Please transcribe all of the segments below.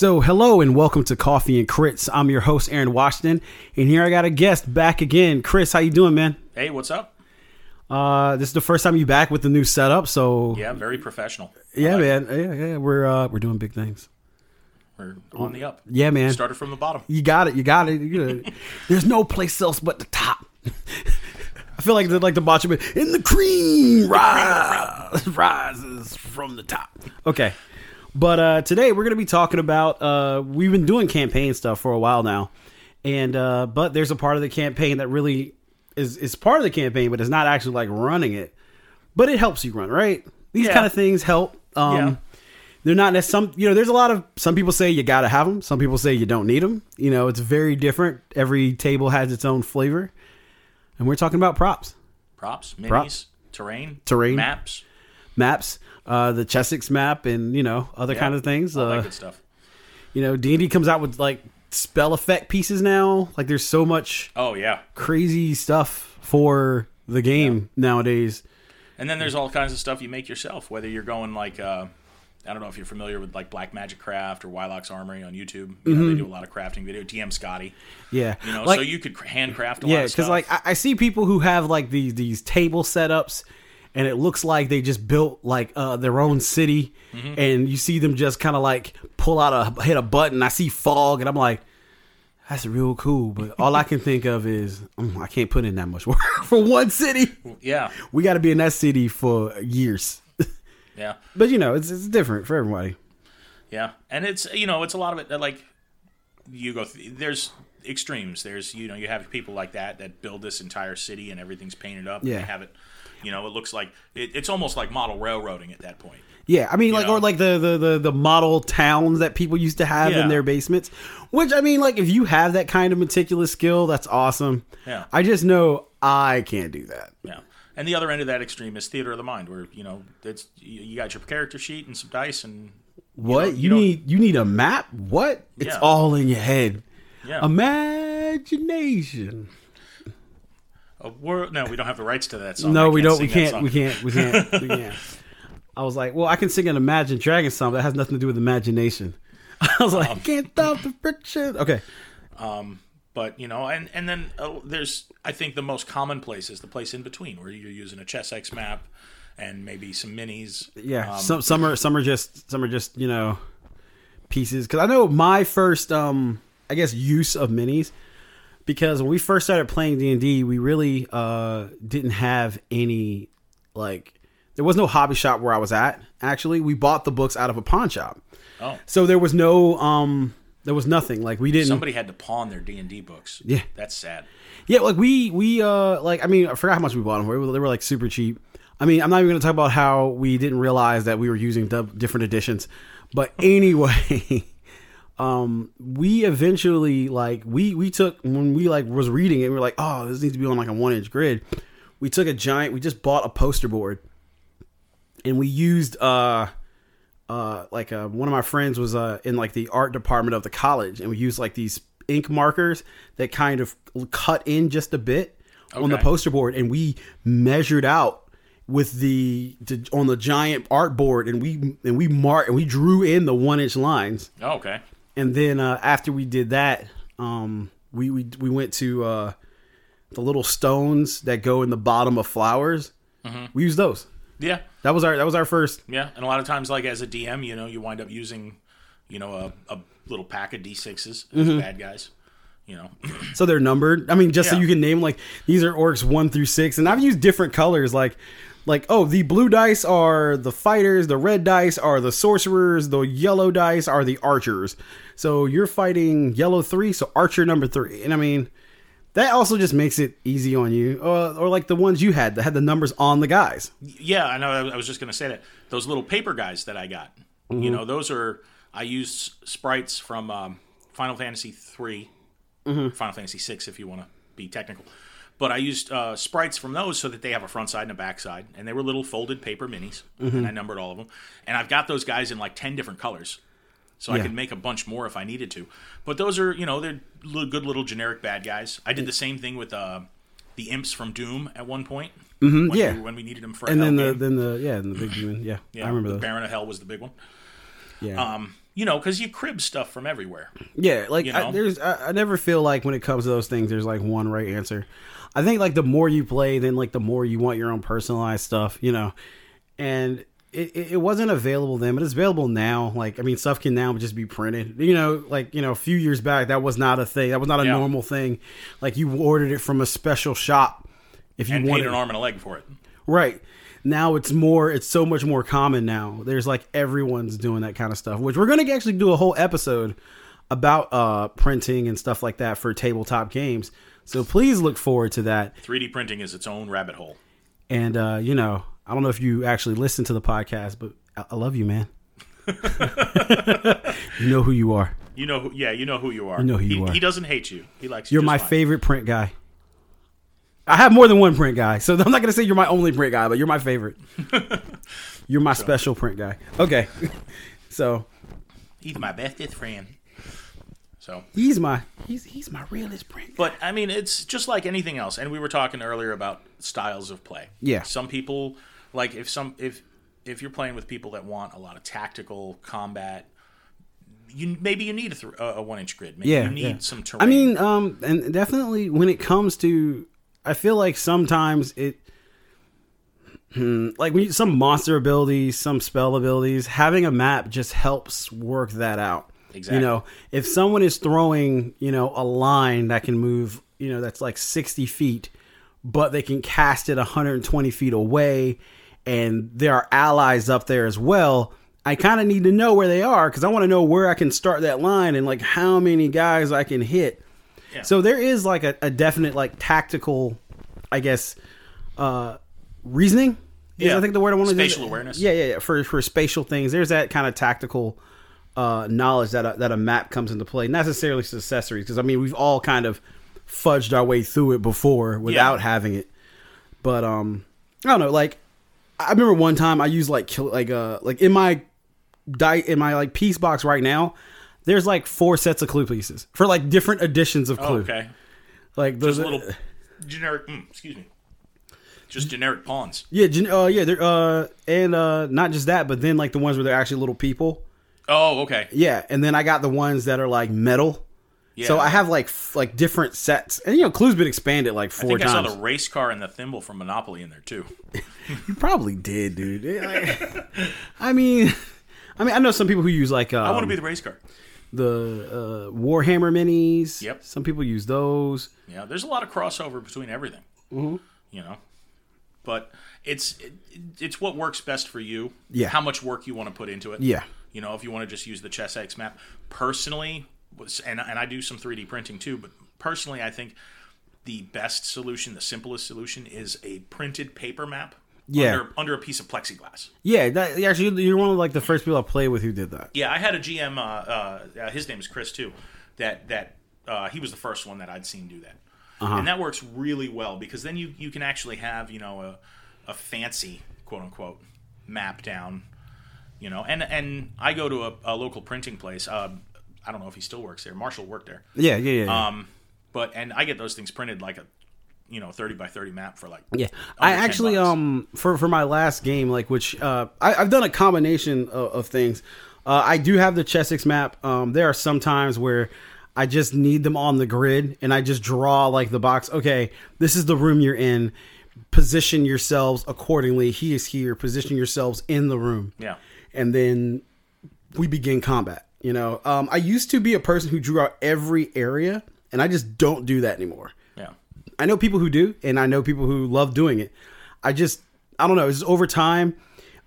So, hello and welcome to Coffee and Crits. I'm your host Aaron Washington, and here I got a guest back again. Chris, how you doing, man? Hey, what's up? Uh, this is the first time you back with the new setup, so Yeah, very professional. yeah, like man, yeah, yeah, we're uh, we're doing big things. We're on the up. Yeah, man, Started from the bottom. you got it, you got it. You got it. There's no place else but the top. I feel like the like the bottom in the cream rise, rises from the top. Okay, but uh, today we're gonna be talking about uh, we've been doing campaign stuff for a while now, and uh, but there's a part of the campaign that really is is part of the campaign, but it's not actually like running it, but it helps you run right. These Yeah. kind of things help. Um, Yeah. They're not as some you know. There's a lot of some people say you gotta have them. Some people say you don't need them. You know, it's very different. Every table has its own flavor, and we're talking about props, Props, minis, Props. terrain, Terrain. maps, maps, uh, the Chessex map, and you know other yeah, kind of things. All Uh, that good stuff. you know, D and D comes out with like spell effect pieces now. Like there's so much Oh yeah, crazy stuff for the game nowadays. and then there's all kinds of stuff you make yourself. Whether you're going like, uh, I don't know if you're familiar with like Black Magic Craft or Wyloch's Armory on YouTube. You know, they do a lot of crafting video. DM Scotty, Yeah, you know, Mm-hmm. like, so you could handcraft a yeah, lot of stuff. because like I, I see people who have like these these table setups, and it looks like they just built like uh, their own city, Mm-hmm. and you see them just kind of like pull out a hit a button. I see fog, and I'm like. That's real cool, but all I can think of is mm, I can't put in that much work for one city. yeah, We got to be in that city for years. yeah, But you know, it's it's different for everybody. yeah, and it's you know it's a lot of it that like you go. Th- there's extremes. There's you know you have people like that that build this entire city and everything's painted up. Yeah. and they have it. You know, it looks like it, it's almost like model railroading at that point. Yeah, I mean, like, know? or like the, the the the model towns that people used to have Yeah. in their basements. Which I mean, like, if you have that kind of meticulous skill, that's awesome. Yeah. I just know I can't do that. Yeah. And the other end of that extreme is theater of the mind, where you know it's you you got your character sheet and some dice, and What you, you don't- need? You need a map? What? It's Yeah. all in your head. yeah, Imagination. A wor- No, we don't have the rights to that song. no, we don't. We can't. We can't. We can't. we can't. I was like, well, I can sing an Imagine Dragon song that has nothing to do with imagination. I was like, Um, can't stop the friction. Okay. But you know, and and then uh, there's I think the most common place is the place in between, where you're using a Chessex map and maybe some minis. Yeah, Um, some some are some are just some are just you know pieces. Because I know my first um I guess use of minis because when we first started playing D and D, we really uh didn't have any like there was no hobby shop where I was at. Actually, we bought the books out of a pawn shop, oh, so there was no um there was nothing like we didn't. somebody had to pawn their D and D books. Yeah. that's sad. Yeah, like we we uh like I mean I forgot how much we bought them for. They were, like super cheap. I mean I'm not even gonna talk about how we didn't realize that we were using different editions, but anyway, um we eventually like we we took when we like was reading it we were like oh this needs to be on like a one inch grid. We took a giant. We just bought a poster board, and we used uh uh like uh one of my friends was uh in like the art department of the college. And we used like these ink markers that kind of cut in just a bit on the poster board. And we measured out with the, the on the giant art board. And we and we marked and we drew in the one inch lines. Oh, okay, and then uh after we did that um we we, we went to uh the little stones that go in the bottom of flowers we used those yeah, that was our that was our first yeah. And a lot of times, like as a DM, you know, you wind up using, you know, a, a little pack of D sixes as Mm-hmm. bad guys. You know, so they're numbered. I mean, just so you can name like these are orcs one through six, and I've used different colors. Like, like oh, the blue dice are the fighters, the red dice are the sorcerers, the yellow dice are the archers. So you're fighting yellow three, so archer number three. And I mean, that also just makes it easy on you, or, or like the ones you had that had the numbers on the guys. Yeah, I know. I was just going to say that those little paper guys that I got, Mm-hmm. you know, those are I used sprites from um, Final Fantasy 3 Mm-hmm. Final Fantasy six, if you want to be technical. But I used uh, sprites from those so that they have a front side and a back side, and they were little folded paper minis, Mm-hmm. and I numbered all of them. And I've got those guys in like ten different colors, so I Yeah. could make a bunch more if I needed to. But those are, you know, they're good little generic bad guys. I did the same thing with uh, the imps from Doom at one point. Mm-hmm, when yeah. we, when we needed them for And then hell the game. then the yeah, and the big demon. Yeah, Yeah, I remember the those. Baron of Hell was the big one. Yeah, Um, you know, because you crib stuff from everywhere. Yeah, like You I, there's, I, I never feel like when it comes to those things, there's like one right answer. I think like the more you play, then like the more you want your own personalized stuff, you know. And it, it it wasn't available then, but it's available now. Like I mean, stuff can now just be printed. You know, like you know, a few years back, that was not a thing. That was not a Yeah. normal thing. Like you ordered it from a special shop if you And wanted an arm and a leg for it. Right. Now it's more it's so much more common now. There's like everyone's doing that kind of stuff, which we're going to actually do a whole episode about uh printing and stuff like that for tabletop games. So please look forward to that. 3D printing is its own rabbit hole. And uh you know, I don't know if you actually listen to the podcast, but I, I love you, man. you know who you are. You know, who, yeah, you know who you are. You know who he, you are. He doesn't hate you. He likes you. You're my fine. favorite print guy. I have more than one print guy, so I'm not going to say you're my only print guy, but you're my favorite. you're my special print guy. Okay. So, He's my bestest friend. So, He's my he's he's my realest print. but I mean, it's just like anything else. And we were talking earlier about styles of play. Yeah. Some people like if some if if you're playing with people that want a lot of tactical combat, you maybe you need a, th- a one inch grid. Maybe Yeah, you need yeah. some terrain. I mean, um, and definitely when it comes to, I feel like sometimes it, like when you, some monster abilities, some spell abilities, having a map just helps work that out. Exactly. You know, if someone is throwing, you know, a line that can move, you know, that's like sixty feet, but they can cast it 120 feet away, and there are allies up there as well. I kind of need to know where they are because I want to know where I can start that line and like how many guys I can hit. Yeah. So there is like a, a definite like tactical, I guess, uh, reasoning. Yeah. I think the word I want to do. Spatial awareness. Yeah, yeah, yeah. For for spatial things, there's that kind of tactical uh, knowledge that a, that a map comes into play. Not necessarily accessories, because I mean we've all kind of fudged our way through it before without Yeah. having it. But um, I don't know. Like I remember one time I used like kill like uh like in my die in my like piece box right now. There's like four sets of clue pieces for like different editions of Oh, clue. okay. Like those Just little generic. Mm, excuse me. Just generic pawns. Yeah, gen- uh, yeah, they're uh, and uh, not just that, but then like the ones where they're actually little people. Oh, okay. Yeah, and then I got the ones that are like metal. Yeah. So I have like f- like different sets, and you know, Clue's been expanded like I four think I saw times. the race car and the thimble from Monopoly in there too. You probably did, dude. Like- I mean, I mean, I know some people who use like um, I want to be the race car. The uh, Warhammer minis. Yep. Some people use those. Yeah, there's a lot of crossover between everything. Mm-hmm. You know, but it's it, it's what works best for you. Yeah. How much work you want to put into it. Yeah. You know, if you want to just use the Chessex map, personally, and and I do some 3D printing too, but personally, I think the best solution, the simplest solution, is a printed paper map. Yeah. Under, under a piece of plexiglass. Yeah, that, actually, you're one of like the first people I played with who did that. Yeah, I had a GM. Uh, uh, uh, his name is Chris too. That that uh, he was the first one that I'd seen do that, Uh-huh. and that works really well because then you you can actually have you know a a fancy quote unquote map down, you know. And and I go to a, a local printing place. Uh, I don't know if he still works there. Marshall worked there. Yeah, yeah, yeah. yeah. Um, but and I get those things printed like a you know thirty by thirty map for like Yeah, I actually um for for my last game, like which uh I, I've done a combination of, of things. Uh, I do have the Chessex map. Um, there are some times where I just need them on the grid, and I just draw like the box. Okay, this is the room you're in. Position yourselves accordingly. He is here. Position yourselves in the room. yeah. and then we begin combat. You know, um, I used to be a person who drew out every area, and I just don't do that anymore. I know people who do, and I know people who love doing it. I just, I don't know. It's over time.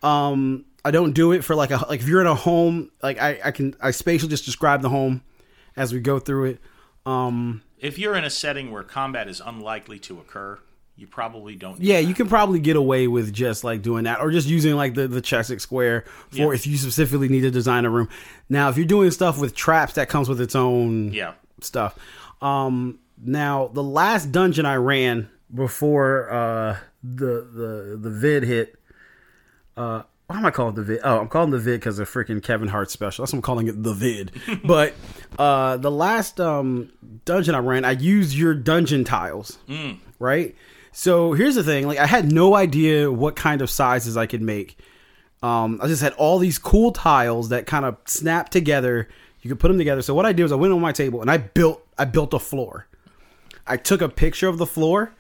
Um, I don't do it for like a like if you're in a home, like I I can I spatially just describe the home as we go through it. Um, If you're in a setting where combat is unlikely to occur, you probably don't. Need yeah, you can probably get away with just like doing that, or just using like the the Chessex square for Yeah. if you specifically need to design a room. Now, if you're doing stuff with traps, that comes with its own Yeah. stuff. Um, now the last dungeon I ran before uh, the the the vid hit. Uh, why am I calling it the vid? Oh, I'm calling it the vid because of freaking Kevin Hart special. That's what I'm calling it the vid. but uh, the last um, dungeon I ran, I used your dungeon tiles, right? So here's the thing: like I had no idea what kind of sizes I could make. Um, I just had all these cool tiles that kind of snap together. You could put them together. So what I did was I went on my table and I built I built a floor. I took a picture of the floor,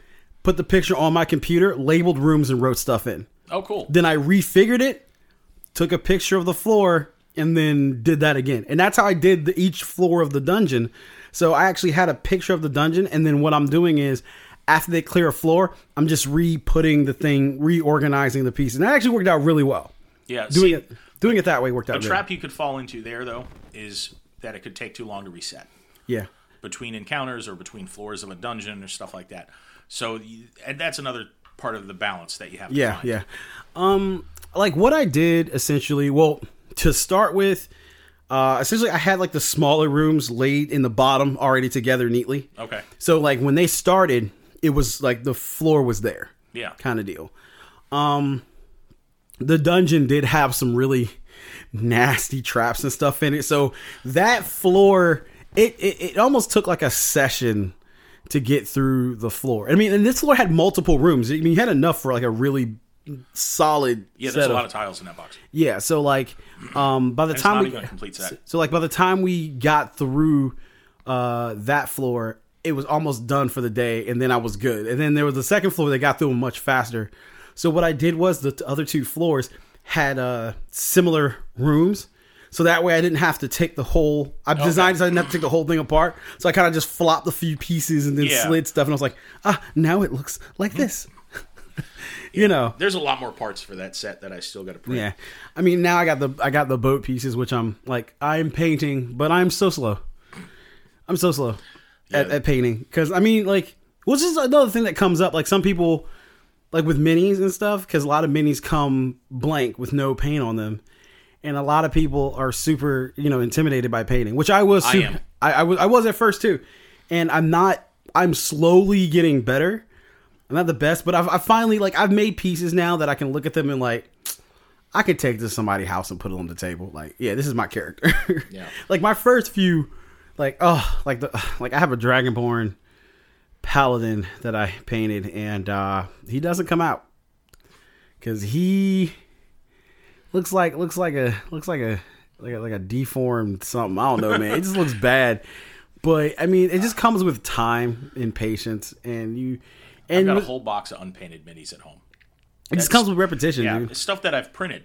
put the picture on my computer, labeled rooms, and wrote stuff in. Oh, cool. Then I refigured it, took a picture of the floor, and then did that again. And that's how I did the, each floor of the dungeon. So I actually had a picture of the dungeon, and then what I'm doing is after they clear a floor, I'm just re-putting the thing, reorganizing the pieces. And that actually worked out really well. Yeah. Doing see, it doing it that way worked out. A really trap you could fall into there, though, is that it could take too long to reset Yeah. Between encounters or between floors of a dungeon or stuff like that. So, you, and that's another part of the balance that you have. To Yeah, find. yeah. Um, like what I did essentially. Well, to start with, uh, essentially I had like the smaller rooms laid in the bottom already together neatly. Okay. So like when they started, it was like the floor was there, Yeah. kind of deal. Um, the dungeon did have some really nasty traps and stuff in it. So that floor, it it, it almost took like a session to get through the floor. I mean, and this floor had multiple rooms. I mean, you had enough for like a really solid. Yeah, there's a of- lot of tiles in that box. yeah, so like, um, by the And time we complete set. so like by the time we got through uh that floor, it was almost done for the day, and then I was good. And then there was the second floor that got through much faster. So what I did was the t- other two floors had uh similar rooms. So that way I didn't have to take the whole. I designed so I didn't have to take the whole thing apart. So I kind of just flopped a few pieces and then Yeah. slid stuff, and I was like, ah, now it looks like this. you know, There's a lot more parts for that set that I still got to print. yeah. I mean, now I got the I got the boat pieces, which I'm like I'm painting, but I'm so slow. I'm so slow at, at painting because I mean, like, which is another thing that comes up. Like some people, like with minis and stuff, because a lot of minis come blank with no paint on them, and a lot of people are super, you know, intimidated by painting, which I was. I am. I, I was. I was at first too, and I'm not. I'm slowly getting better. I'm not the best, but I've, I finally like I've made pieces now that I can look at them and like I could take this to somebody's house and put it on the table. Like, yeah, this is my character. Yeah. like my first few, like oh, like the like I have a Dragonborn paladin that I painted, and uh he doesn't come out because he looks like looks like a looks like a like a, like a deformed something. I don't know, man. It just looks bad. But I mean, it just comes with time and patience, and you I've and got a whole box of unpainted minis at home. it just comes with repetition, Yeah, dude. stuff that I've printed.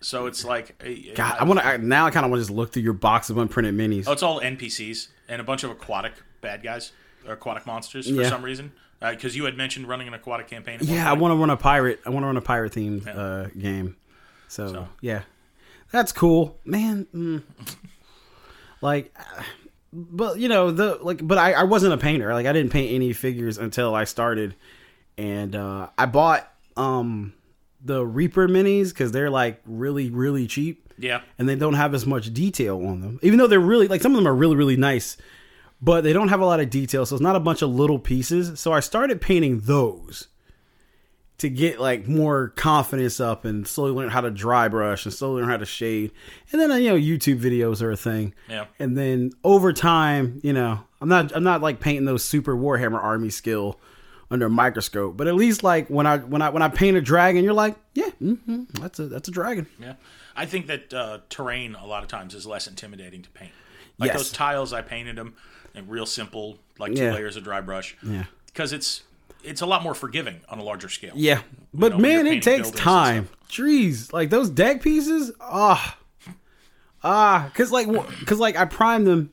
So it's like, uh, God, I want to now. I kind of want to just look through your box of unprinted minis. Oh, it's all NPCs and a bunch of aquatic bad guys or aquatic monsters for Yeah. some reason. Because you had mentioned running an aquatic campaign. yeah, I want to run a pirate. I want to run a pirate themed uh, game. So, So. yeah, that's cool, man. Mm. Like, but you know the like, but I, I wasn't a painter. Like, I didn't paint any figures until I started, and uh, I bought um the Reaper minis because they're like really really cheap. Yeah. and they don't have as much detail on them. Even though they're really like some of them are really really nice, but they don't have a lot of detail. So it's not a bunch of little pieces. So I started painting those to get like more confidence up and slowly learn how to dry brush and slowly learn how to shade. And then uh, you know YouTube videos are a thing. Yeah. And then over time, you know, I'm not I'm not like painting those super Warhammer army skill under a microscope, but at least like when I when I when I paint a dragon, you're like, yeah, hmm that's a that's a dragon. Yeah. I think that uh, terrain a lot of times is less intimidating to paint. Like Yes. those tiles, I painted them and real simple, like two Yeah. layers of dry brush. Yeah. Because it's it's a lot more forgiving on a larger scale. Yeah, but you're man, it takes time. Jeez, like those deck pieces, ah, ah, cause like, cause like I prime them,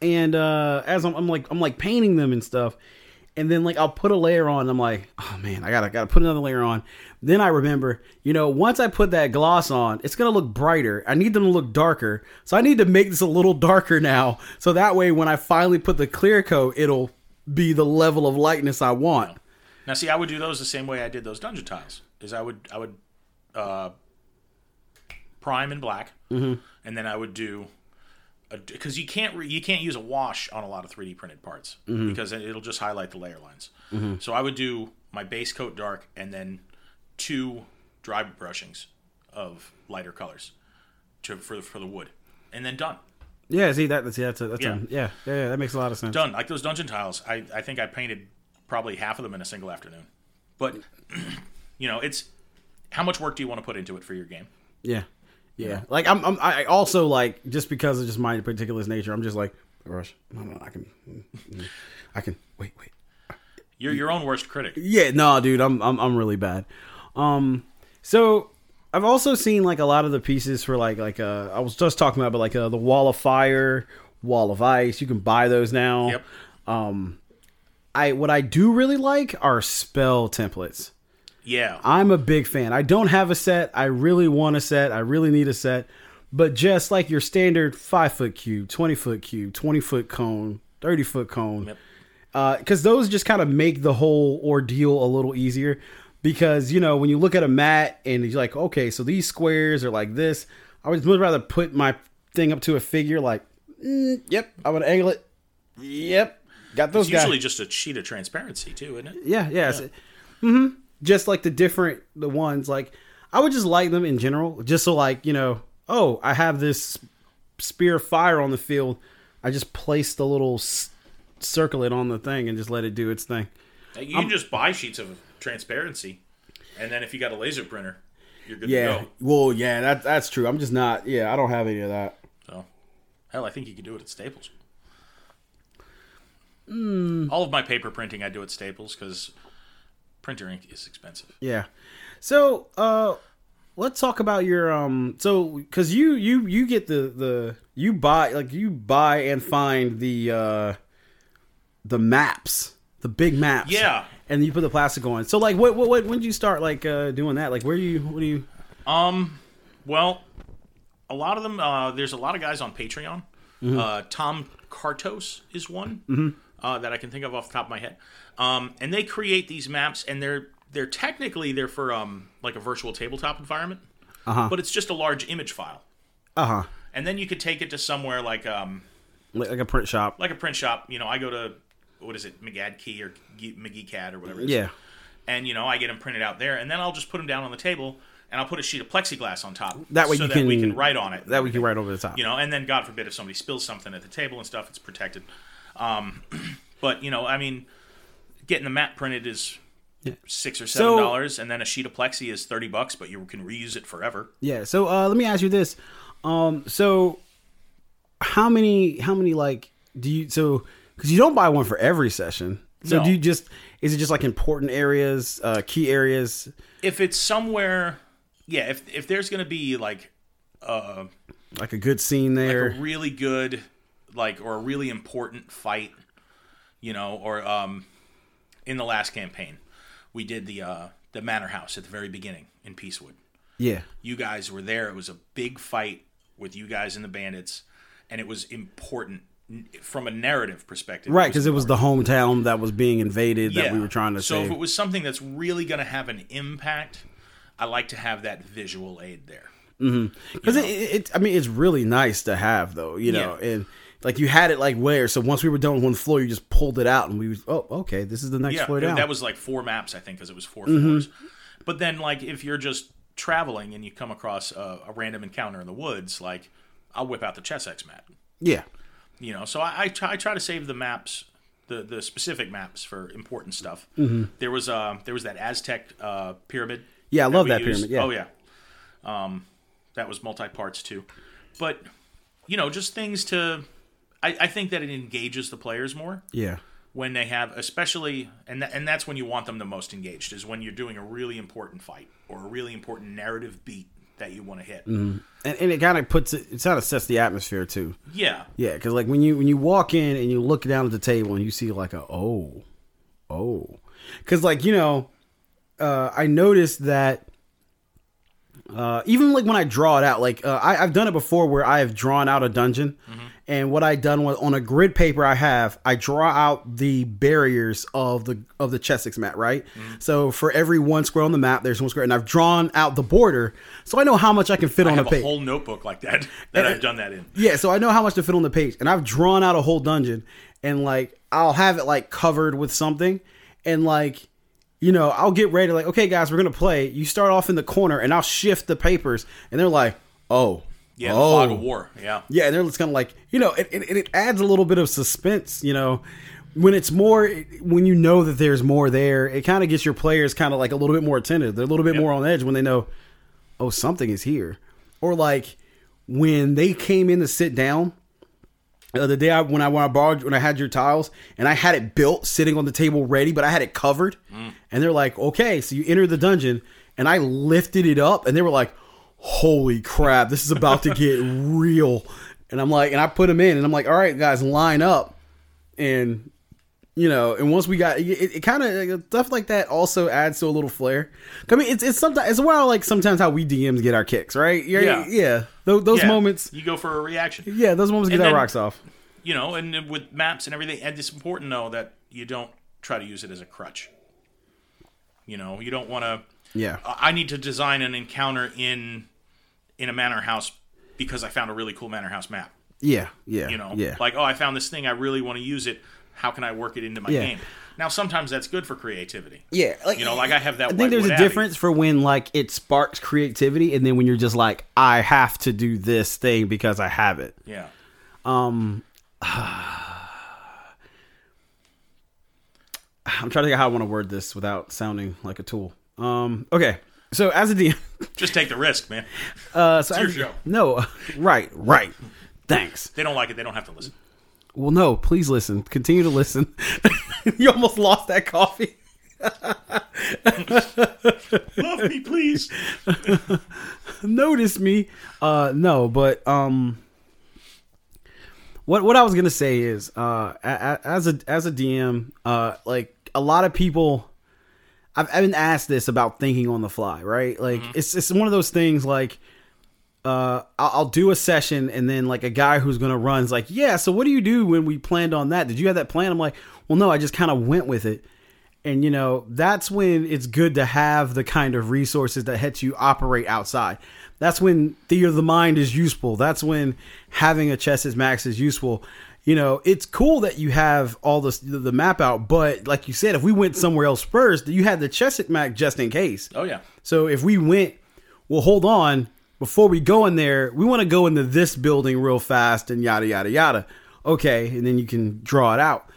and uh as I'm, I'm like, I'm like painting them and stuff, and then like I'll put a layer on. I'm like, oh man, I gotta gotta put another layer on. Then I remember, you know, once I put that gloss on, it's gonna look brighter. I need them to look darker, so I need to make this a little darker now, so that way when I finally put the clear coat, it'll be the level of lightness I want. Now, see, I would do those the same way I did those dungeon tiles. Is I would I would uh, prime in black, Mm-hmm. and then I would do because you can't re, you can't use a wash on a lot of 3D printed parts Mm-hmm. because it- it'll just highlight the layer lines. So I would do my base coat dark and then two dry brushings of lighter colors to for for the wood, and then done. Yeah, see that. That's a, that's Yeah. A, yeah, yeah, yeah. That makes a lot of sense. done. Like those dungeon tiles, I, I think I painted probably half of them in a single afternoon. But you know, it's how much work do you want to put into it for your game? Yeah, yeah. Like I'm, I'm, I also like just because of just my particular nature, I'm just like rush. No, no, I can, I can. Wait, wait. You're your own worst critic. Yeah, no, dude, I'm, I'm, I'm really bad. Um, so I've also seen like a lot of the pieces for like, like uh, I was just talking about, but like uh, the Wall of Fire, Wall of Ice. You can buy those now. Yep. Um, I what I do really like are spell templates. Yeah. I'm a big fan. I don't have a set. I really want a set. I really need a set. But just like your standard five foot cube, 20 foot cube, 20 foot cone, 30 foot cone, Yep. because those just kind of make the whole ordeal a little easier. Because, you know, when you look at a mat and you're like, okay, so these squares are like this, I would much rather put my thing up to a figure like, mm, yep, I would angle it. Yep, got those It's guys. usually just a sheet of transparency too, isn't it? Yeah, yeah. Mm-hmm. Just like the different the ones, like I would just like them in general, just so like you know, oh, I have this spear of fire on the field. I just place the little s- circle it on the thing and just let it do its thing. You can just buy sheets of transparency, and then if you got a laser printer, you're good Yeah. to go. Well, yeah, that that's true. I'm just not. Yeah, I don't have any of that. So, hell, I think you could do it at Staples. Hmm. All of my paper printing I do at Staples because printer ink is expensive. Yeah. So, uh let's talk about your um so cuz you you you get the the you buy like you buy and find the uh the maps, the big maps. Yeah. And you put the plastic on. So like what what, what when did you start like uh doing that? Like where do you what do you Um, well, a lot of them. Uh, there's a lot of guys on Patreon. Mm-hmm. Uh, Tom Cartos is one uh, that I can think of off the top of my head. Um, and they create these maps, and they're they're technically they're for um like a virtual tabletop environment, Uh-huh. but it's just a large image file. Uh-huh. And then you could take it to somewhere like um Like, like a print shop. like a print shop. You know, I go to what is it, McGadkey or Ge- McGee Cat or whatever. It is. Yeah. And you know, I get them printed out there, and then I'll just put them down on the table, and I'll put a sheet of plexiglass on top. That way so that we can- can write on it. That we can write over the top. you know, and then God forbid if somebody spills something at the table and stuff, it's protected. Um, but you know, I mean, getting the map printed is six or seven So- dollars, and then a sheet of plexi is thirty bucks, but you can reuse it forever. Yeah. So uh, let me ask you this. Um, so how many how many like do you so because you don't buy one for every session. So No. do you just is it just like important areas, uh, key areas? If it's somewhere, yeah, if if there's gonna be like uh, Like a good scene like there. a really good like or a really important fight you know or um in the last campaign we did the uh the manor house at the very beginning in peacewood yeah. you guys were there it was a big fight with you guys and the bandits and it was important from a narrative perspective Right, because it was the hometown that was being invaded that we were trying to so save. if it was something that's really going to have an impact i like to have that visual aid there Because it, it, it- I mean, it's really nice to have though, you know, Yeah. and like you had it like where. So once we were done with one floor, you just pulled it out, and we was, oh, okay, this is the next Yeah, floor down. Mm-hmm. that was like four maps, I think, because it was 4 floors. But then, like, if you're just traveling and you come across a, a random encounter in the woods, like, I'll whip out the Chessex map. yeah, You know, so I, I, try, I try to save the maps, the the specific maps for important stuff. Mm-hmm. There was uh, there was that Aztec uh, pyramid. Yeah, I love that used. pyramid, yeah. Oh yeah, um, that was multi parts too. But you know, just things to. I, I think that it engages the players more yeah, when they have especially and th- and that's when you want them the most engaged is when you're doing a really important fight or a really important narrative beat that you want to hit. and, and it kind of puts it. It kind of sets the atmosphere too. Yeah. Yeah, because like when you when you walk in and you look down at the table and you see like a oh, oh, because like you know, uh, I noticed that uh, even like when I draw it out, like uh, I, I've done it before where I have drawn out a dungeon, and what I done was on a grid paper I have, I draw out the barriers of the of the Chessex map, right? Mm-hmm. So for every one square on the map, there's one square, and I've drawn out the border, so I know how much I can fit I on a page. whole notebook like that that I've done that in. Yeah, so I know how much to fit on the page, and I've drawn out a whole dungeon, and like I'll have it like covered with something, and like you know I'll get ready like okay guys we're gonna play. You start off in the corner, and I'll shift the papers, and they're like oh Yeah, the oh fog of war. Yeah. yeah, and they're just kind of like you know it, it, it adds a little bit of suspense, you know. When it's more, when you know that there's more there, it kind of gets your players kind of like a little bit more attentive. They're a little bit more on edge when they know, oh, something is here. or like when they came in to sit down. Uh, the day I when I when I borrowed when I had your tiles and I had it built sitting on the table ready, but I had it covered, and they're like, "Okay, so you enter the dungeon," and I lifted it up, and they were like, "Holy crap, this is about to get real!" And I'm like, and I put them in, and I'm like, "All right, guys, line up," and you know, and once we got it, it kind of stuff like that also adds to a little flair. I mean, it's it's sometimes it's well like sometimes how we DMs get our kicks, right? You're- Yeah. yeah. Those, those Yeah, moments, you go for a reaction. yeah, those moments get And our then- rocks off. You know, and with maps and everything, and it's important though that you don't try to use it as a crutch. You know, you don't want to. Yeah, I need to design an encounter in in a manor house because I found a really cool manor house map. yeah, yeah. You know, yeah, like oh, I found this thing, I really want to use it. How can I work it into my Yeah. game? Now, sometimes that's good for creativity. yeah. Like, You know, like I have that. I think there's a Abbey. difference for when like it sparks creativity, and then when you're just like, I have to do this thing because I have it. Yeah. Um. I'm trying to think of how I want to word this without sounding like a tool. Um, okay, so as a DM, Just take the risk, man. uh, so your as a- show. No, right, right. Thanks. They don't like it. They don't have to listen. Well, no, please listen. Continue to listen. you almost lost that coffee. Love me, please. Notice me. Uh, no, but um, what what I was gonna say is, uh, a- a- as a as a DM, uh, like a lot of people, I've, I've been asked this about thinking on the fly, right? Like it's it's one of those things like. Uh, I'll, I'll do a session and then like a guy who's gonna run is like, yeah. So what do you do when we planned on that? Did you have that plan? I'm like, well, no, I just kind of went with it. And you know, that's when it's good to have the kind of resources that helps you operate outside. That's when theater of the mind is useful. That's when having a chess is max is useful. You know, it's cool that you have all this the map out, but like you said, if we went somewhere else first, you had the chess at max just in case. Oh yeah. So if we went, well, hold on. Before we go in there, we want to go into this building real fast and yada yada yada. Okay, and then you can draw it out.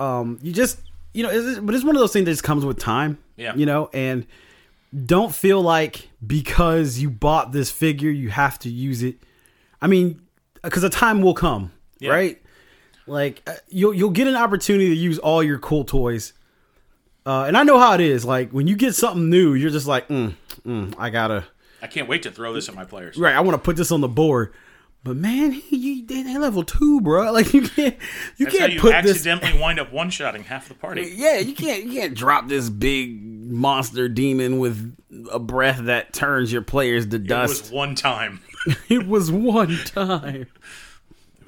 Um, you just, you know, it's, but it's one of those things that just comes with time. Yeah. You know, and don't feel like because you bought this figure, you have to use it. I mean, because a time will come, Yeah. right? Like uh, you'll you'll get an opportunity to use all your cool toys. Uh, and I know how it is. Like when you get something new, you're just like, mm, mm, I gotta. I can't wait to throw this at my players. Right, I want to put this on the board. But man, he, you, they, they level two, bro. Like you can't, you That's can't you put this. accidentally wind up one-shotting half the party. Yeah, you can't, you can't drop this big monster demon with a breath that turns your players to dust. It was one time. It was one time.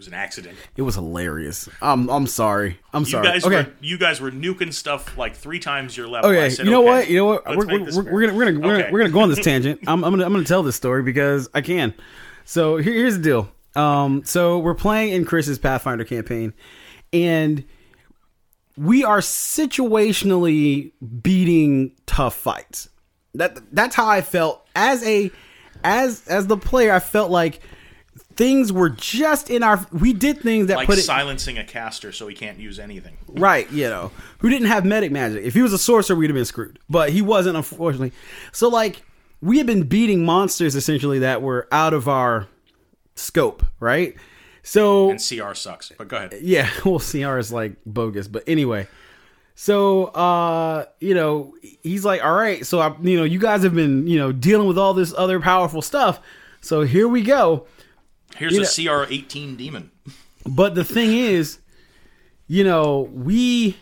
Was an accident. It was hilarious. I'm, I'm sorry. I'm You sorry. guys okay. were you guys were nuking stuff like three times your level. Okay, said, you know okay, what? You know what? We're, we're, we're, we're gonna we're gonna, we're, Okay. gonna we're gonna go on this tangent. I'm, I'm gonna I'm gonna tell this story because I can. So here, here's the deal. Um, so we're playing in Chris's Pathfinder campaign, and we are situationally beating tough fights. That that's how I felt as a as as the player. I felt like things were just in our. We did things that like put it silencing a caster so he can't use anything. Right, you know, who didn't have medic magic. If he was a sorcerer, we'd have been screwed. But he wasn't, unfortunately. So, like, we had been beating monsters essentially that were out of our scope, right? So, And CR sucks. But go ahead. yeah, well, CR is like bogus, but anyway. So, uh, you know, he's like, all right, so I, you know, you guys have been, you know, dealing with all this other powerful stuff. So here we go. Here's You a CR 18 demon. But the thing is, you know, we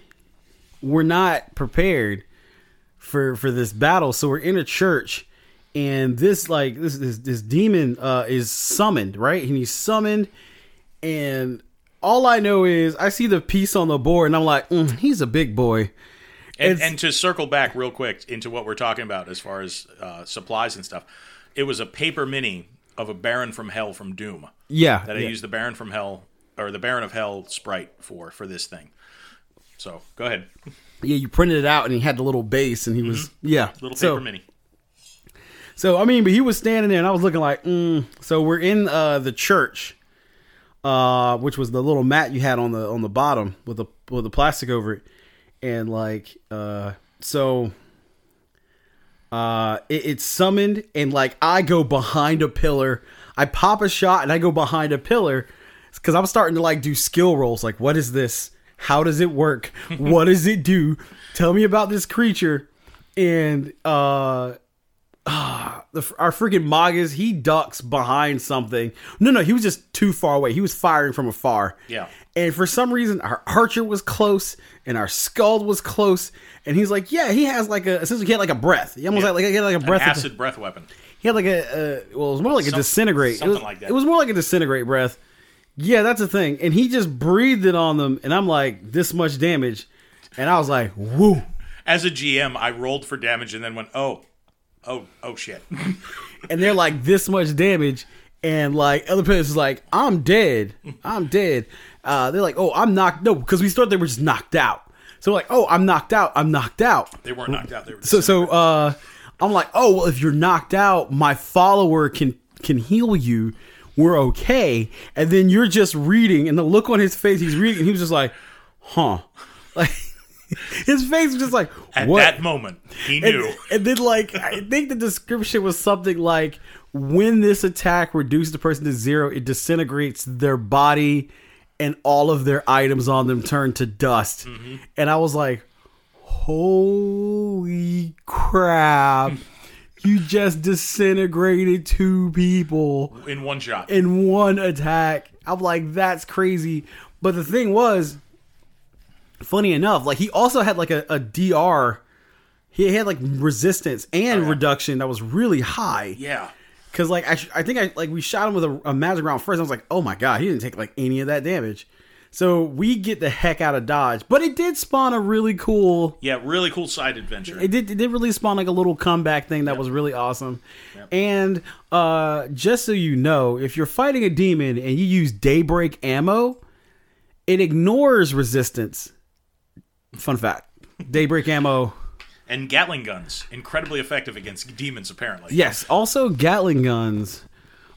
were not prepared for for this battle. So we're in a church, and this like this this, this demon uh, is summoned, right? And he's summoned, and all I know is I see the piece on the board, and I'm like, mm, he's a big boy. And, and to circle back real quick into what we're talking about as far as uh, supplies and stuff, it was a paper mini of a Baron from Hell from Doom Yeah, that I yeah. used the Baron from Hell or the Baron of Hell sprite for for this thing. So go ahead, yeah. You printed it out, and he had the little base, and he was yeah, Mm-hmm. little so, paper mini. So I mean, but he was standing there, and I was looking like, mm. so we're in uh, the church, uh, which was the little mat you had on the on the bottom with the with the plastic over it, and like, uh, so, Uh, it, it's summoned, and like I go behind a pillar. I pop a shot, and I go behind a pillar because I'm starting to like do skill rolls. Like, what is this? How does it work? what does it do? Tell me about this creature. And uh, ah, the, our freaking Magus, he ducks behind something. No, no, he was just too far away. He was firing from afar. Yeah. And for some reason, our archer was close and our Skald was close. And he's like, yeah, he has like a, essentially, he had like a breath. He almost Yeah. like, he had like a breath. of- acid breath weapon. he had like a, uh, well, it was more like a Some- disintegrate. It something was, like that. It was more like a disintegrate breath. Yeah, that's a thing. And he just breathed it on them. And I'm like, this much damage. And I was like, woo. As a GM, I rolled for damage and then went, oh, oh, oh shit. and they're like this much damage and like other players is like i'm dead. I'm dead. Uh they're like oh i'm knocked no because we thought they were just knocked out. So like oh i'm knocked out. I'm knocked out. They weren't knocked out. They were so so uh i'm like oh well if you're knocked out my follower can can heal you. We're okay. And then you're just reading and the look on his face he's reading and he was just like huh. Like his face was just like At what that moment, he and, knew. and then like I think the description was something like when this attack reduces the person to zero, it disintegrates their body and all of their items on them turn to dust. Mm-hmm. And I was like, Holy crap. You just disintegrated two people in one shot. in one attack. I'm like, that's crazy. But the thing was, funny enough, like he also had like a, a DR. He had like resistance and yeah. reduction that was really high. yeah. Cause like I, sh- I think I like we shot him with a, a magic round first. I was like, oh my god, he didn't take like any of that damage. So we get the heck out of dodge, but it did spawn a really cool Yeah, really cool side adventure. it did. It did really spawn like a little comeback thing that was really awesome. And uh, just so you know, if you're fighting a demon and you use daybreak ammo, it ignores resistance. Fun fact: daybreak ammo. and Gatling guns, incredibly effective against demons, apparently. Yes. Also, Gatling guns.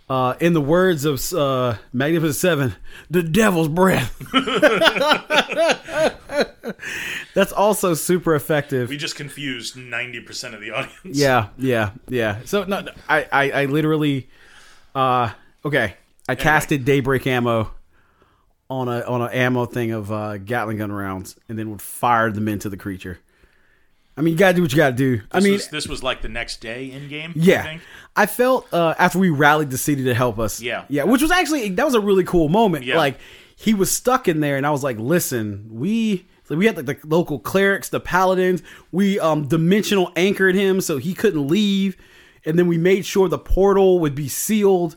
Uh, in the words of uh, Magnificent Seven, the devil's breath. That's also super effective. We just confused 90% of the audience. Yeah, yeah, yeah. So no, no, I, I, I literally, uh, okay, I casted daybreak ammo on a on an ammo thing of uh, Gatling gun rounds, and then would fire them into the creature. I mean, you gotta do what you gotta do. I mean, was, this was like the next day in game. I yeah, think. I felt uh, after we rallied the city to help us. Yeah. yeah, which was actually that was a really cool moment. Yeah. Like he was stuck in there, and I was like, "Listen, we." So we had like the local clerics, the paladins. We um dimensional anchored him so he couldn't leave, and then we made sure the portal would be sealed.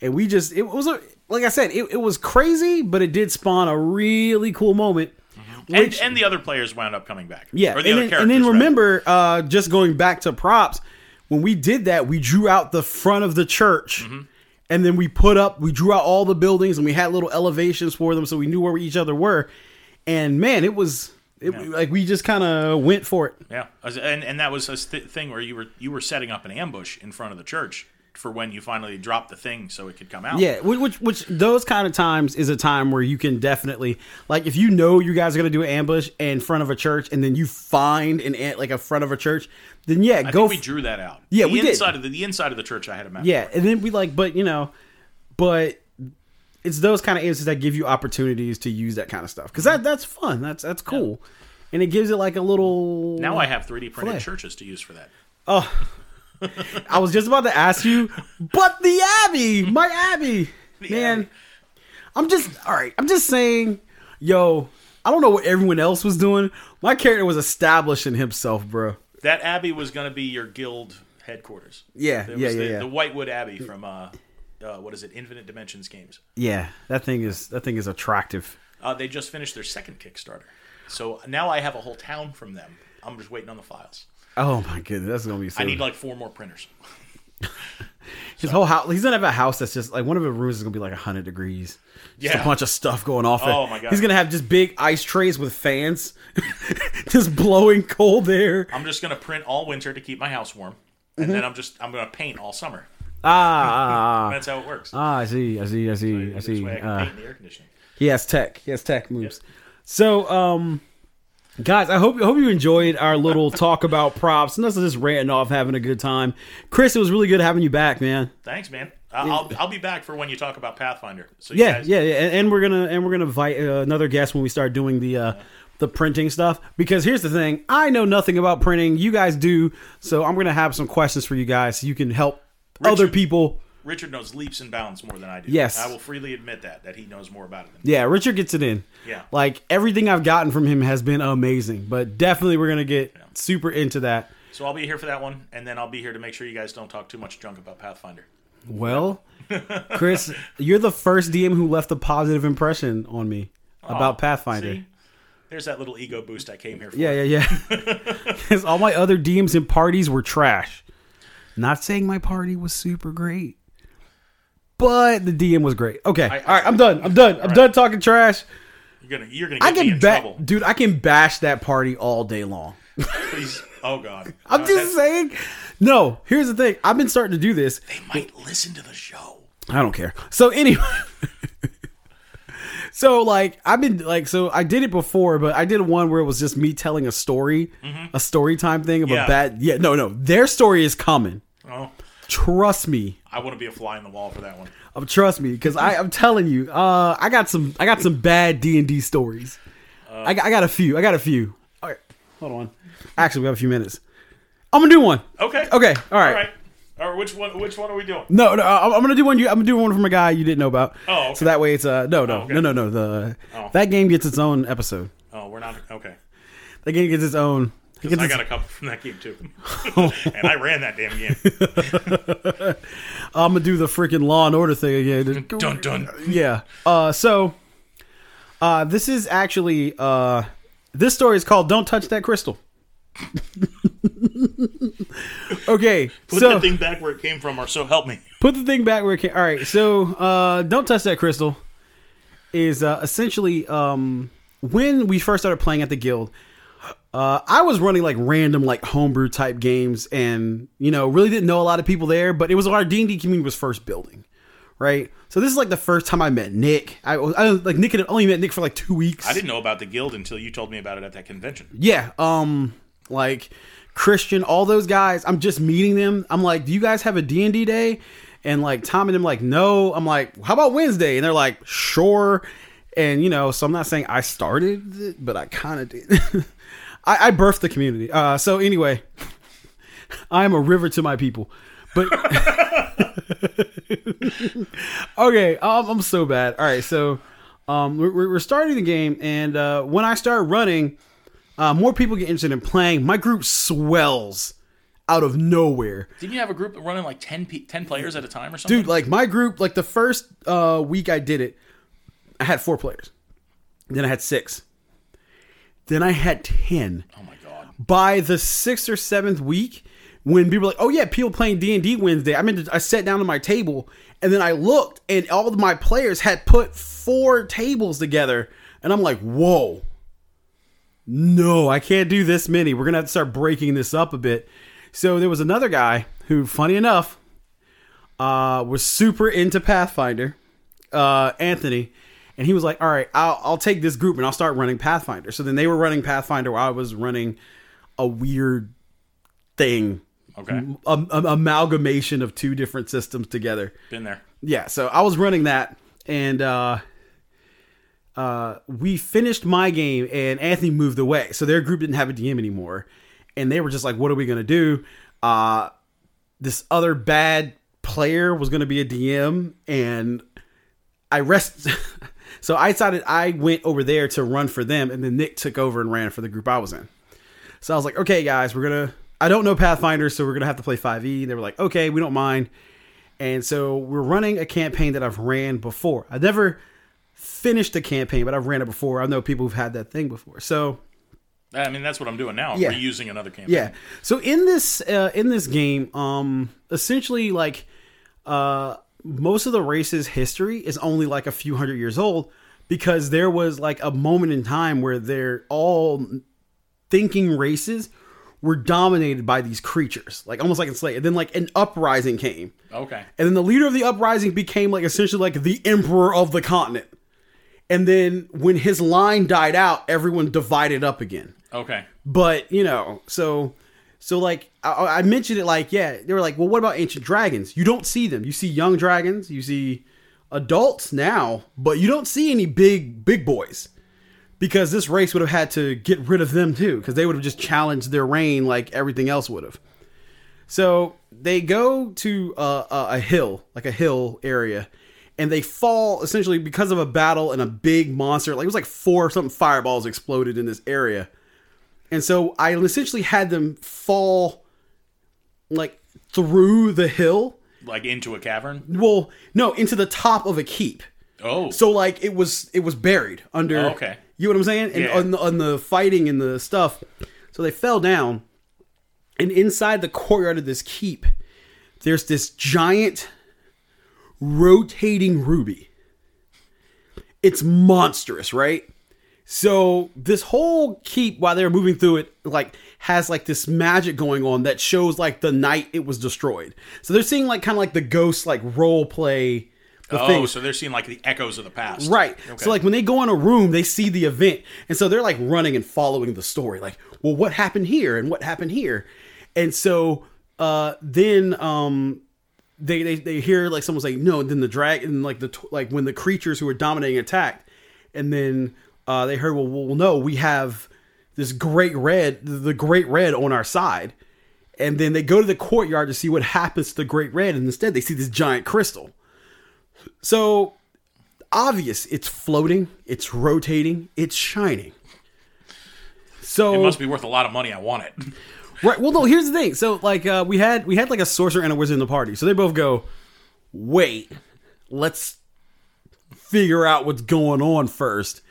And we just it was a like I said, it, it was crazy, but it did spawn a really cool moment. And, Which- and the other players wound up coming back. yeah, Or the and other then, and then remember, uh, just going back to props, when we did that, we drew out the front of the church, Mm-hmm. and then we put up, we drew out all the buildings, and we had little elevations for them, so we knew where each other were. And man, it was it, like we just kind of went for it. Yeah, and and that was a th- thing where you were you were setting up an ambush in front of the church for when you finally drop the thing so it could come out. Yeah, which, which which those kind of times is a time where you can definitely like if you know you guys are gonna do an ambush in front of a church, and then you find an ant like a front of a church, then yeah, I go we drew that out. Yeah, the we did. inside of the, the inside of the church. I had a map. Yeah, and then we like, but you know, but it's those kind of answers that give you opportunities to use that kind of stuff because that that's fun. That's that's cool, and it gives it like a little. Now I have 3D printed Play. churches to use for that. Oh, I was just about to ask you, but the Abbey, my Abbey, man. Abbey. I'm just all right. I'm just saying, yo. I don't know what everyone else was doing. My character was establishing himself, bro. That abbey was going to be your guild headquarters. Yeah, yeah, yeah, the, yeah. the Whitewood Abbey from uh, uh, what is it? Infinite Dimensions games. Yeah, that thing is that thing is attractive. Uh, they just finished their second Kickstarter, so now I have a whole town from them. I'm just waiting on the files. Oh my goodness, that's gonna be. So I need like four more printers. His whole house. He's gonna have a house that's just like one of the rooms is gonna be like hundred degrees. Just Yeah. a bunch of stuff going off. it. Oh, my God. He's gonna have just big ice trays with fans, just blowing cold air. I'm just going to print all winter to keep my house warm, and Mm-hmm. then I'm just I'm going to paint all summer. Ah, ah, ah, That's how it works. ah. I see. I see. I see. I see. way I can Uh, paint in the air conditioning. he has tech. He has tech moves. So, um, Guys, I hope I hope you enjoyed our little talk about props. And us just ranting off, having a good time. Chris, it was really good having you back, man. Thanks, man. I'll, I'll, I'll be back for when you talk about Pathfinder. So you Yeah, guys, yeah, yeah, and, and we're gonna and we're gonna invite uh, another guest when we start doing the uh, the printing stuff. Because here's the thing: I know nothing about printing. You guys do, so I'm gonna have some questions for you guys, so you can help other people. Richard knows leaps and bounds more than I do. Yes. I will freely admit that that he knows more about it than Yeah, Richard gets it in. Yeah. like everything I've gotten from him has been amazing. But definitely, we're gonna get super into that. So I'll be here for that one, and then I'll be here to make sure you guys don't talk too much junk about Pathfinder. Well, Chris, you're the first DM who left a positive impression on me about Pathfinder. See? There's that little ego boost I came here for. Yeah, yeah, yeah. Because all my other DMs and parties were trash. Not saying my party was super great, but the DM was great. Okay, I- all right, I'm done. I'm done. I'm right. done talking trash. You're gonna you're gonna I can in ba- trouble. dude. I can bash that party all day long. Please. Oh God. I'm Uh, just saying. No, here's the thing. I've been starting to do this. They might listen to the show. I don't care. So anyway, so like I've been like so I did it before, but I did one where it was just me telling a story, a story time thing of Mm-hmm. Yeah. a bad. Yeah, no, no, their story is coming. Oh, Trust me. I want to be a fly in the wall for that one. Um, trust me, because I I'm telling you, uh, I got some I got some bad D and D stories. I, got, I got a few. I got a few. All right, hold on. Actually, we have a few minutes. I'm gonna do one. Okay. Okay. All right. All right. Which one? Which one are we doing? No, no, I'm I'm gonna do one. you- I'm gonna do one from a guy you didn't know about. Oh, okay. so that way it's uh no, no, Oh, okay. no, no, no. The Oh. that game gets its own episode. Oh, we're not. Okay. That game gets its own. Gets I got a couple from that game too, and I ran that damn game. I'm gonna do the freaking Law and Order thing again. Dun dun. Yeah. Uh, so, uh, this is actually uh, this story is called "Don't Touch That Crystal." okay, Put so that thing back where it came from, or so help me. put the thing back where it came. All right, so uh, "Don't Touch That Crystal" is uh, essentially um, when we first started playing at the guild. Uh, I was running like random like homebrew type games, and you know really didn't know a lot of people there. But it was our D and D community was first building, right? So this is like the first time I met Nick. I, was- I was- like Nick had only met Nick for like two weeks. I didn't know about the guild until you told me about it at that convention. Yeah, um, like Christian, all those guys. I'm just meeting them. I'm like, do you guys have a D and D day? And like Tom and them like, no. I'm like, how about Wednesday? And they're like, sure. And you know, so I'm not saying I started it, but I kind of did. I, I birthed the community. Uh, so anyway, I am a river to my people. But okay, um, I'm so bad. All right, so um, we're, we're starting the game, and uh, when I start running, uh, more people get interested in playing. My group swells out of nowhere, Didn't you have a group running like 10, pe- 10 players at a time or something? dude. Like my group, like the first uh, week I did it, I had four players. Then I had six. Then I had ten. oh my god. by the sixth or seventh week, when people were like, "Oh yeah, people playing D and D Wednesday," I mean, I sat down at my table and then I looked, and all of my players had put four tables together, and I'm like, "Whoa, no, I can't do this many. We're gonna have to start breaking this up a bit." So there was another guy who, funny enough, uh, was super into Pathfinder, uh, Anthony, and he was like, "All right, I'll, I'll take this group and I'll start running Pathfinder." So then they were running Pathfinder while I was running a weird thing, Okay. a, a- amalgamation of two different systems together. Been there. Yeah, so I was running that, and uh, uh, we finished my game, and Anthony moved away, so their group didn't have a DM anymore, and they were just like, "What are we gonna do?" Uh, this other bad player was gonna be a DM, and I rest. so I decided I went over there to run for them, and then Nick took over and ran for the group I was in. So I was like, okay, guys, we're gonna. I don't know Pathfinder, so we're gonna have to play 5e. They were like, okay, we don't mind. And so we're running a campaign that I've ran before. I never finished the campaign, but I've ran it before. I know people who've had that thing before. So I mean, that's what I'm doing now. I'm Yeah. reusing another campaign. yeah. So in this uh, in this game, um, essentially like uh, most of the race's history is only like a few hundred years old because there was like a moment in time where they're all thinking races were dominated by these creatures, like almost like enslaved. And then like an uprising came. Okay. And then the leader of the uprising became like essentially like the emperor of the continent. And then when his line died out, everyone divided up again. Okay. But you know, so so like I, I mentioned it, like yeah, they were like, well, what about ancient dragons? You don't see them. You see young dragons. You see adults now, but you don't see any big big boys because this race would have had to get rid of them too because they would have just challenged their reign like everything else would have. So they go to a, a hill, like a hill area, and they fall essentially because of a battle and a big monster. Like it was like four or something fireballs exploded in this area, and so I essentially had them fall like through the hill. Like into a cavern. Well, no, into the top of a keep. Oh. So like it was it was buried under. Oh, okay. You know what I'm saying? And Yeah. on the, on the fighting and the stuff, so they fell down, and inside the courtyard of this keep, there's this giant rotating ruby. It's monstrous, right? So this whole keep, while they're moving through it, like has like this magic going on that shows like the night it was destroyed. So they're seeing like kind of like the ghost like role play. The oh, things. so they're seeing like the echoes of the past. Right. Okay. So like when they go in a room, they see the event, and so they're like running and following the story. Like, well, what happened here and what happened here, and so uh, then um, they, they they hear like someone's like no, and then the dragon like the like when the creatures who are dominating attacked, and then uh, they heard well, well no, we have this great red, the great red on our side. And then they go to the courtyard to see what happens to the great red, and instead they see this giant crystal. So obvious it's floating, it's rotating, it's shining. So it must be worth a lot of money. I want it. right. Well, no. Here's the thing. So like uh, we had we had like a sorcerer and a wizard in the party. So they both go, wait, let's figure out what's going on first.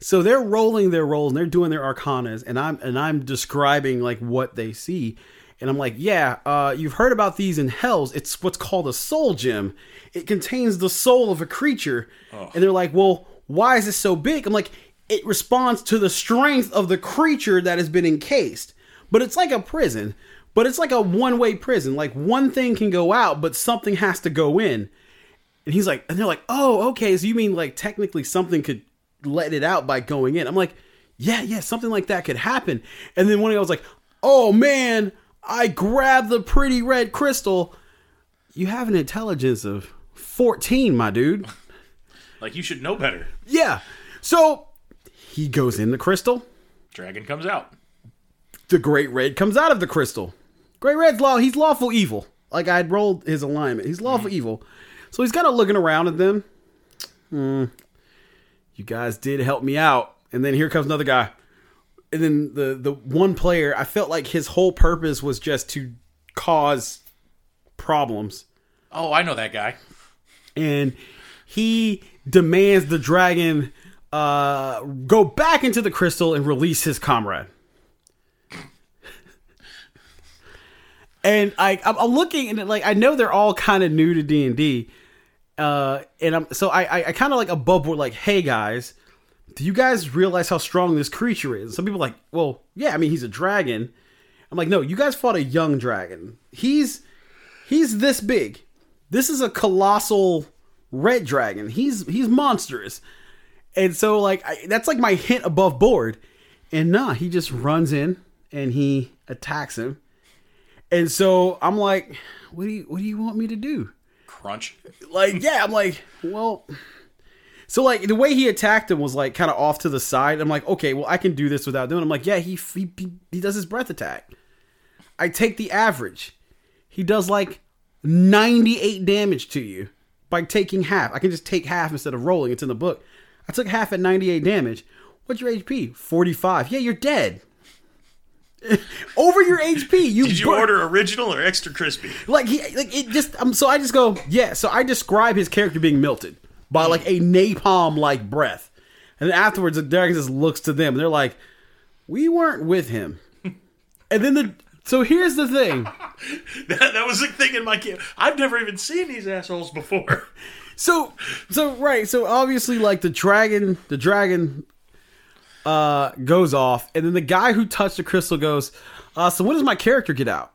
So they're rolling their rolls and they're doing their arcanas, and I'm and I'm describing like what they see. And I'm like, yeah, uh, you've heard about these in Hells. It's what's called a soul gem. It contains the soul of a creature. And they're like, well, why is this so big? I'm like, it responds to the strength of the creature that has been encased. But it's like a prison, but it's like a one way prison. Like one thing can go out, but something has to go in. And he's like, and they're like, oh, okay. So you mean like technically something could let it out by going in? I'm like, yeah, yeah, something like that could happen. And then one of them was like, oh man, I grabbed the pretty red crystal. You have an intelligence of 14, my dude. like you should know better. Yeah. So he goes in the crystal. Dragon comes out. The great red comes out of the crystal. Great red's law. He's lawful evil. Like I'd rolled his alignment. He's lawful evil. So he's kind of looking around at them. Hmm. You guys did help me out. And then here comes another guy. And then the the one player, I felt like his whole purpose was just to cause problems. Oh, I know that guy. and he demands the dragon uh, go back into the crystal and release his comrade. and I, I'm I'm looking and like I know they're all kind of new to D and D, uh, and I'm so I, I, I kind of like above board like, hey guys, do you guys realize how strong this creature is? Some people like, well, yeah, I mean he's a dragon. I'm like, no, you guys fought a young dragon. He's he's this big. This is a colossal red dragon. He's he's monstrous. And so like I, that's like my hint above board. And nah, he just runs in and he attacks him. And so I'm like, what do you what do you want me to do? Crunch. Like, yeah, I'm like, well, so like the way he attacked him was like kind of off to the side. I'm like, okay, well, I can do this without doing. it. I'm like, yeah, he, he he does his breath attack. I take the average. He does like 98 damage to you by taking half. I can just take half instead of rolling. It's in the book. I took half at 98 damage. What's your HP? 45. Yeah, you're dead. Over your HP, you Did you bur- order original or extra crispy? like he like it just um so I just go yeah so I describe his character being melted by like a napalm like breath and then afterwards the dragon just looks to them and they're like we weren't with him and then the so here's the thing That, that was the thing in my game. I've never even seen these assholes before. so so right so obviously like the dragon the dragon uh goes off and then the guy who touched the crystal goes uh so when does my character get out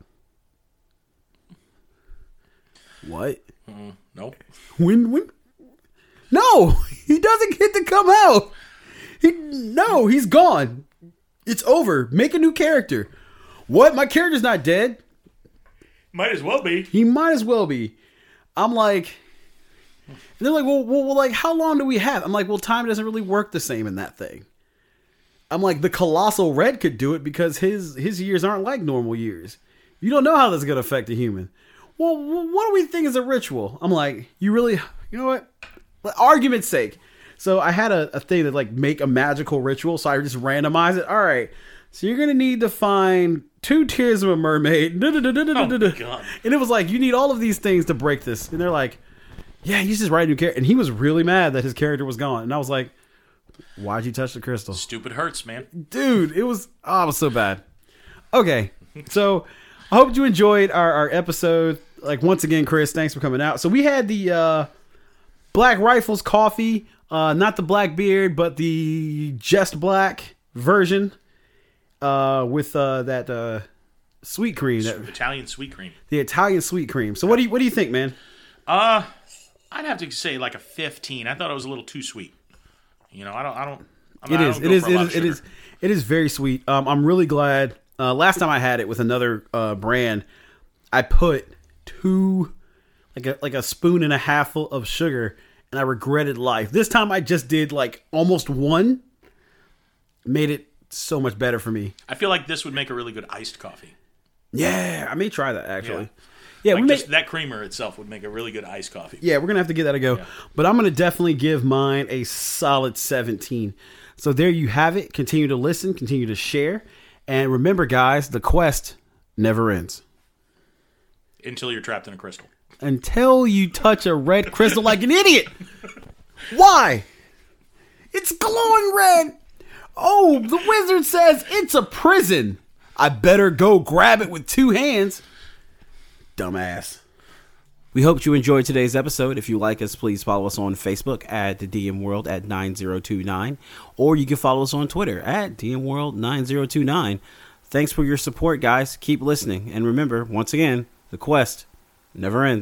what Nope. When when? No, he doesn't get to come out. He no, he's gone. It's over. Make a new character. What? My character's not dead. Might as well be. He might as well be. I'm like, and they're like, well, well, well, like, how long do we have? I'm like, well, time doesn't really work the same in that thing. I'm like, the colossal red could do it because his his years aren't like normal years. You don't know how that's gonna affect a human. Well, what do we think is a ritual? I'm like, you really, you know what? Argument's sake. So I had a, a thing that like make a magical ritual. So I just randomize it. All right. So you're gonna need to find two tears of a mermaid. Oh. And it was like, you need all of these things to break this. And they're like, yeah, he's just writing a new character. And he was really mad that his character was gone. And I was like, why'd you touch the crystal? Stupid hurts, man. Dude, it was, oh, it was so bad. Okay. So I hope you enjoyed our, our episode. Like, once again, Chris, thanks for coming out. So we had the uh, Black Rifles coffee, uh, not the Black Beard, but the Just Black version uh, with uh, that uh, sweet cream, that, Italian sweet cream. the Italian sweet cream. So what do you what do you think, man? Uh, I'd have to say like a 15. I thought it was a little too sweet. You know, I don't. I don't. I'm It not- I is. don't It is. It is. It is. It is very sweet. Um, I'm really glad. Uh, last time I had it with another uh, brand, I put two, like a like a spoon and a half full of sugar, and I regretted life. This time I just did like almost one. Made it so much better for me. I feel like this would make a really good iced coffee. Yeah, I may try that actually. Yeah, Like we may, that creamer itself would make a really good iced coffee. Yeah, we're gonna have to give that a go. But I'm gonna definitely give mine a solid 17. So there you have it. Continue to listen, continue to share, and remember, guys, the quest never ends Until you're trapped in a crystal. until you touch a red crystal like an idiot. Why? It's glowing red. Oh, the wizard says it's a prison. I better go grab it with two hands. Dumbass. We hope you enjoyed today's episode. If you like us, please follow us on Facebook at the DM World at 9029, or you can follow us on Twitter at DM World 9029. Thanks for your support, guys. Keep listening. And remember, once again, the quest never ends.